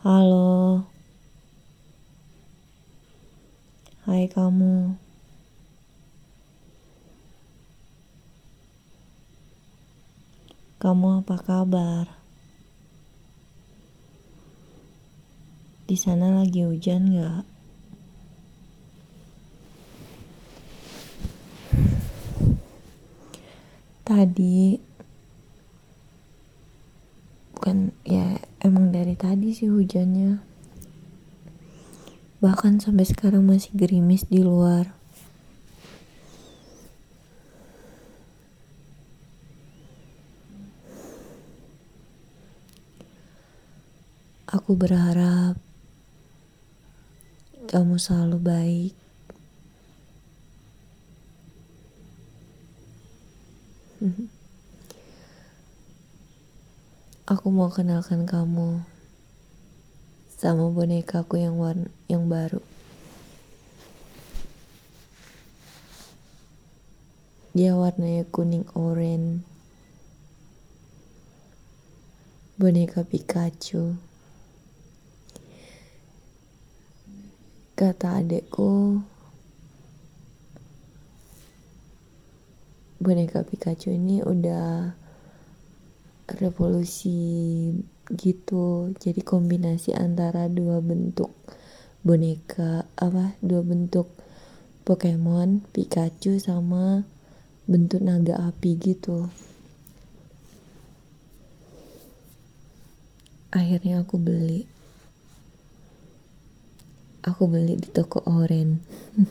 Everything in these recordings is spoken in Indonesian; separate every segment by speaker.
Speaker 1: Halo. Hai kamu. Kamu apa kabar? Di sana lagi hujan nggak? Tadi bukan ya emang dari tadi sih hujannya. Bahkan sampai sekarang masih gerimis di luar. Aku berharap kamu selalu baik. Aku mau kenalkan kamu sama bonekaku yang warna yang baru. Dia warnanya kuning oranye. Boneka Pikachu. Kata adekku, boneka Pikachu ini udah revolusi gitu. Jadi kombinasi antara dua bentuk boneka apa dua bentuk Pokemon Pikachu sama bentuk naga api gitu. Akhirnya aku beli aku beli di toko oren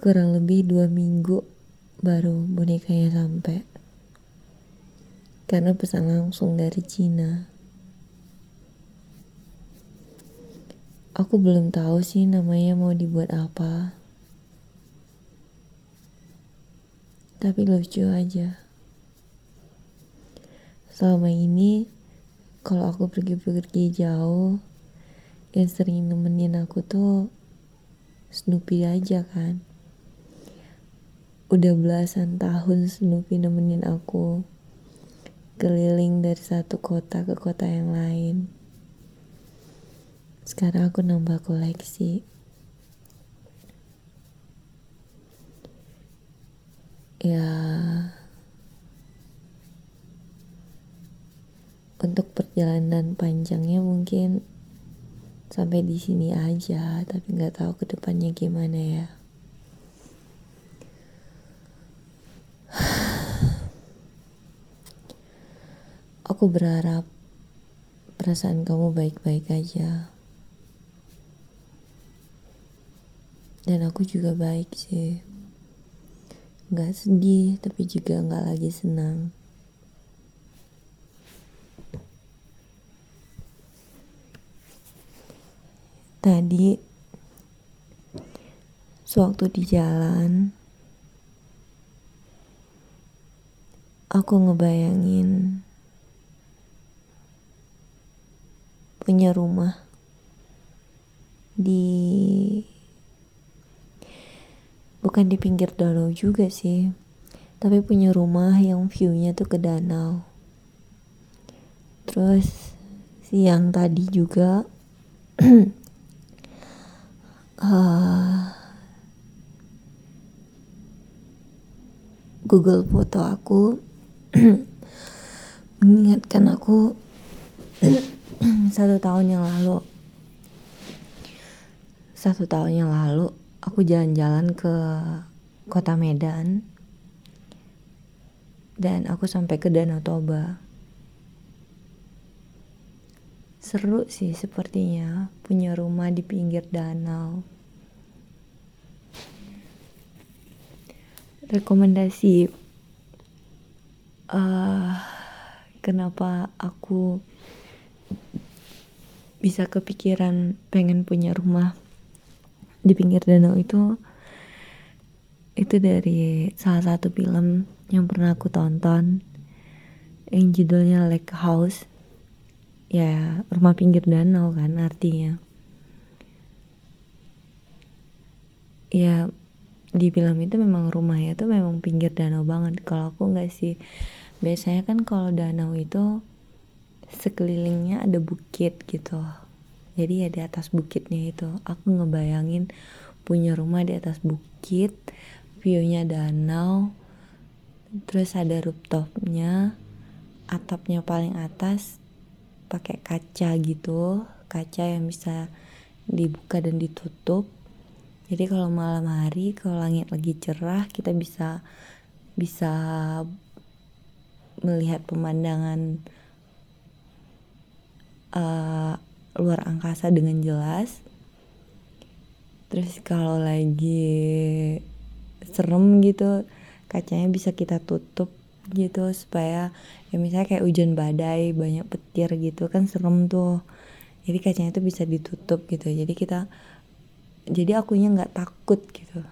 Speaker 1: kurang lebih dua minggu baru bonekanya sampai karena pesan langsung dari Cina. Aku belum tahu sih namanya mau dibuat apa. Tapi lucu aja. Selama ini kalau aku pergi-pergi jauh yang sering nemenin aku tuh Snoopy aja kan. Udah belasan tahun Snoopy nemenin aku keliling dari satu kota ke kota yang lain. Sekarang aku nambah koleksi. Ya untuk perjalanan panjangnya mungkin sampai di sini aja tapi nggak tahu ke depannya gimana ya aku berharap perasaan kamu baik-baik aja. Dan aku juga baik sih. Nggak sedih tapi juga nggak lagi senang. Tadi sewaktu di jalan aku ngebayangin punya rumah di bukan di pinggir danau juga sih tapi punya rumah yang viewnya tuh ke danau. Terus siang tadi juga uh, Google foto aku mengingatkan aku satu tahun yang lalu. Satu tahun yang lalu aku jalan-jalan ke kota Medan. Dan aku sampai ke Danau Toba. Seru sih sepertinya punya rumah di pinggir danau. Rekomendasi uh, kenapa aku bisa kepikiran pengen punya rumah di pinggir danau itu itu dari salah satu film yang pernah aku tonton yang judulnya Lake House. Ya rumah pinggir danau kan artinya. Ya di film itu memang rumahnya tuh memang pinggir danau banget. Kalau aku nggak sih biasanya kan kalau danau itu sekelilingnya ada bukit gitu. Jadi ya di atas bukitnya itu aku ngebayangin punya rumah di atas bukit viewnya danau terus ada rooftopnya atapnya paling atas pakai kaca gitu kaca yang bisa dibuka dan ditutup. Jadi kalau malam hari kalau langit lagi cerah kita bisa bisa melihat pemandangan uh, luar angkasa dengan jelas. Terus kalau lagi serem gitu kacanya bisa kita tutup gitu supaya ya misalnya kayak hujan badai banyak petir gitu kan serem tuh. Jadi kacanya itu bisa ditutup gitu. Jadi kita jadi akunya nggak takut gitu.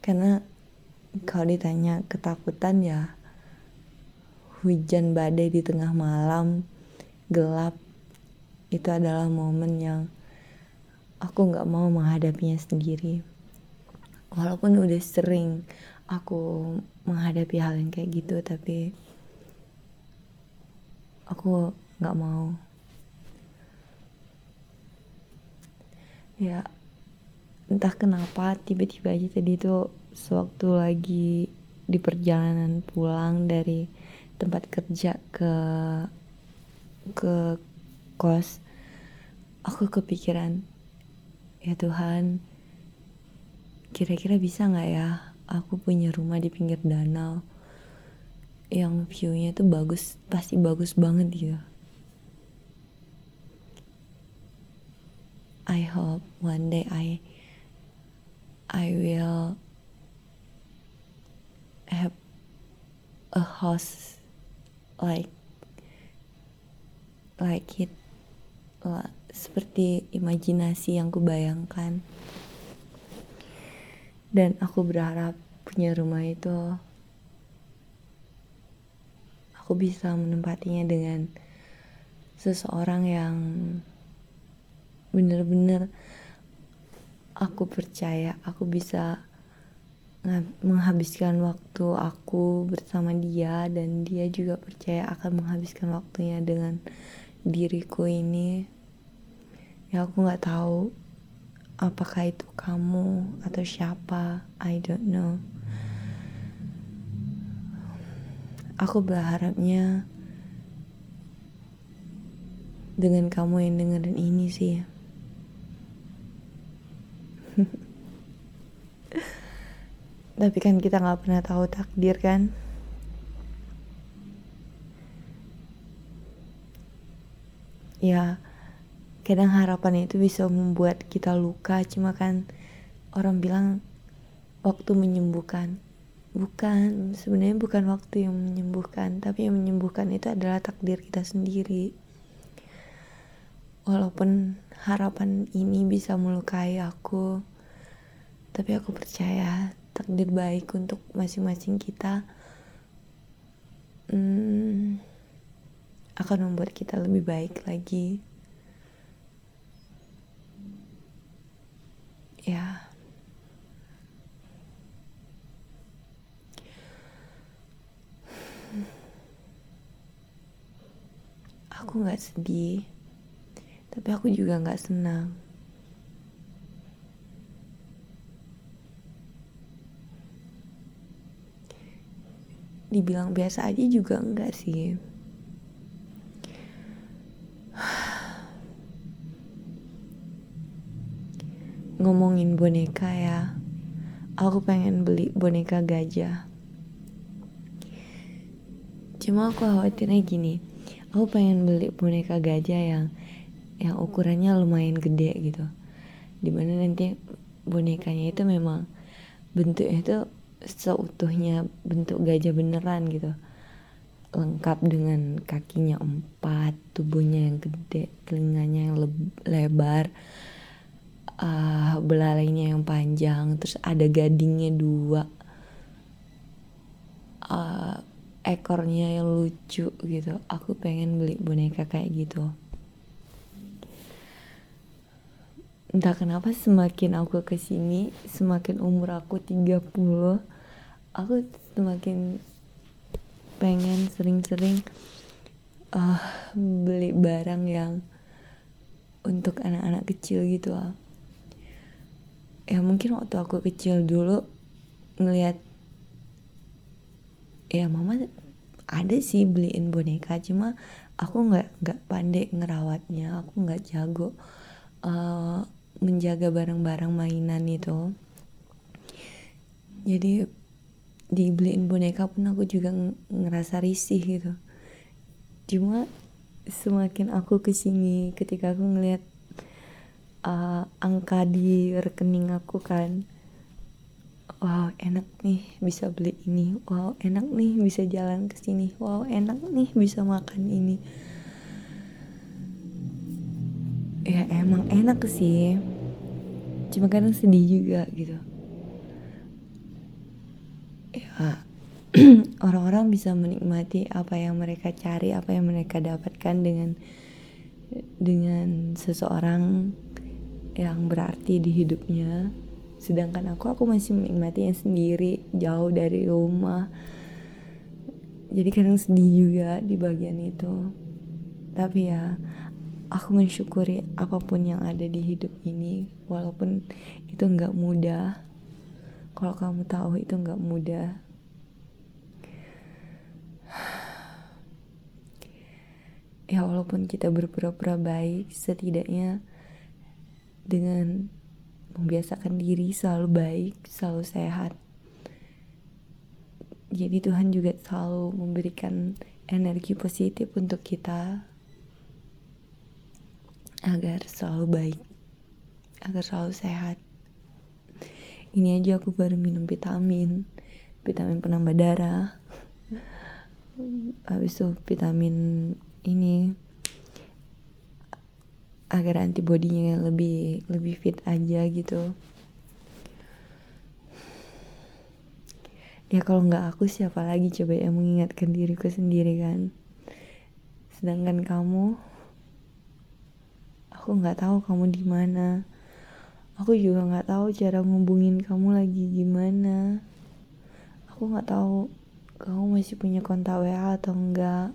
Speaker 1: Karena kalau ditanya ketakutan ya hujan badai di tengah malam gelap itu adalah momen yang aku nggak mau menghadapinya sendiri. Walaupun udah sering aku menghadapi hal yang kayak gitu tapi aku nggak mau. Ya entah kenapa tiba-tiba aja tadi tuh sewaktu lagi di perjalanan pulang dari tempat kerja ke ke kos aku kepikiran ya Tuhan kira-kira bisa nggak ya aku punya rumah di pinggir danau yang viewnya tuh bagus pasti bagus banget gitu. I hope one day I I will have a house like like it seperti imajinasi yang kubayangkan. Dan aku berharap punya rumah itu aku bisa menempatinya dengan seseorang yang bener-bener aku percaya aku bisa menghabiskan waktu aku bersama dia dan dia juga percaya akan menghabiskan waktunya dengan diriku ini ya aku nggak tahu apakah itu kamu atau siapa I don't know. Aku berharapnya dengan kamu yang dengerin ini sih tapi kan kita nggak pernah tahu takdir kan? Ya kadang harapan itu bisa membuat kita luka. Cuma kan orang bilang waktu menyembuhkan. Bukan sebenarnya bukan waktu yang menyembuhkan. Tapi yang menyembuhkan itu adalah takdir kita sendiri. Walaupun harapan ini bisa melukai aku tapi aku percaya takdir baik untuk masing-masing kita hmm, akan membuat kita lebih baik lagi. Ya. Aku nggak sedih tapi aku juga nggak senang dibilang biasa aja juga enggak sih. Ngomongin boneka ya aku pengen beli boneka gajah. Cuma aku khawatirnya gini aku pengen beli boneka gajah yang yang ukurannya lumayan gede gitu. Di mana nanti bonekanya itu memang bentuknya itu seutuhnya bentuk gajah beneran gitu. Lengkap dengan kakinya empat tubuhnya yang gede telinganya yang lebar uh, belalainya yang panjang terus ada gadingnya dua. Uh, ekornya yang lucu gitu. Aku pengen beli boneka kayak gitu. Entah kenapa semakin aku ke sini semakin umur aku 30 aku semakin pengen sering-sering uh, beli barang yang untuk anak-anak kecil gitu lah ya mungkin waktu aku kecil dulu ngelihat ya mama ada sih beliin boneka cuma aku nggak nggak pandai ngerawatnya aku nggak jago uh, menjaga barang-barang mainan itu. Jadi dibeliin boneka pun aku juga ngerasa risih gitu. Cuma semakin aku ke sini ketika aku ngeliat uh, angka di rekening aku kan wow enak nih bisa beli ini wow enak nih bisa jalan ke sini wow enak nih bisa makan ini. Ya emang enak sih. Cuma kadang sedih juga gitu ya orang-orang bisa menikmati apa yang mereka cari apa yang mereka dapatkan dengan dengan seseorang yang berarti di hidupnya. Sedangkan aku aku masih menikmati yang sendiri jauh dari rumah. Jadi kadang sedih juga di bagian itu. Tapi ya aku mensyukuri apa pun yang ada di hidup ini walaupun itu nggak mudah kalau kamu tahu itu nggak mudah ya walaupun kita berpura-pura baik setidaknya dengan membiasakan diri selalu baik, selalu sehat. Jadi Tuhan juga selalu memberikan energi positif untuk kita agar selalu baik, agar selalu sehat. Ini aja aku baru minum vitamin, vitamin penambah darah. Habis itu vitamin ini agar antibodinya lebih lebih fit aja gitu. Ya kalau nggak aku siapa lagi coba yang mengingatkan diriku sendiri kan? Sedangkan kamu aku nggak tahu kamu di mana aku juga nggak tahu cara ngubungin kamu lagi gimana. Aku nggak tahu kamu masih punya kontak WA atau enggak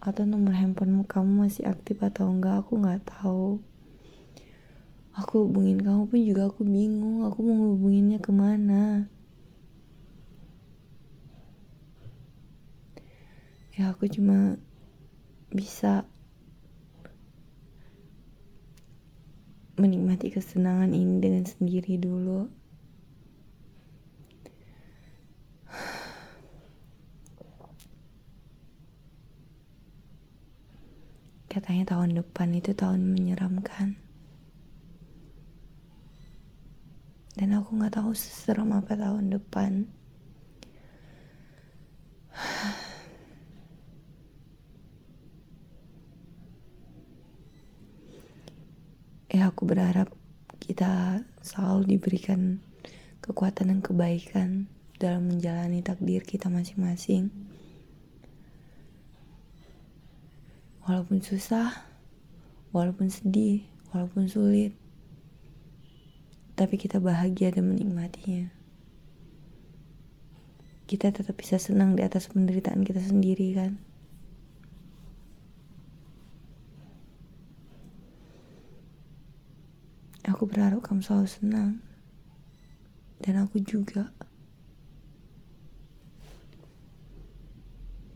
Speaker 1: atau nomor handphonemu kamu masih aktif atau enggak aku nggak tahu. Aku hubungin kamu pun juga aku bingung aku mau hubunginnya ke mana? Ya aku cuma bisa menikmati kesenangan ini dengan sendiri dulu Katanya tahun depan itu tahun menyeramkan. Dan aku gak tahu seseram apa tahun depan. Ya berharap kita selalu diberikan kekuatan dan kebaikan dalam menjalani takdir kita masing-masing. walaupun susah, walaupun sedih, walaupun sulit, tapi kita bahagia dan menikmatinya. Kita tetap bisa senang di atas penderitaan kita sendiri, kan? Aku berharap kamu selalu senang, dan aku juga.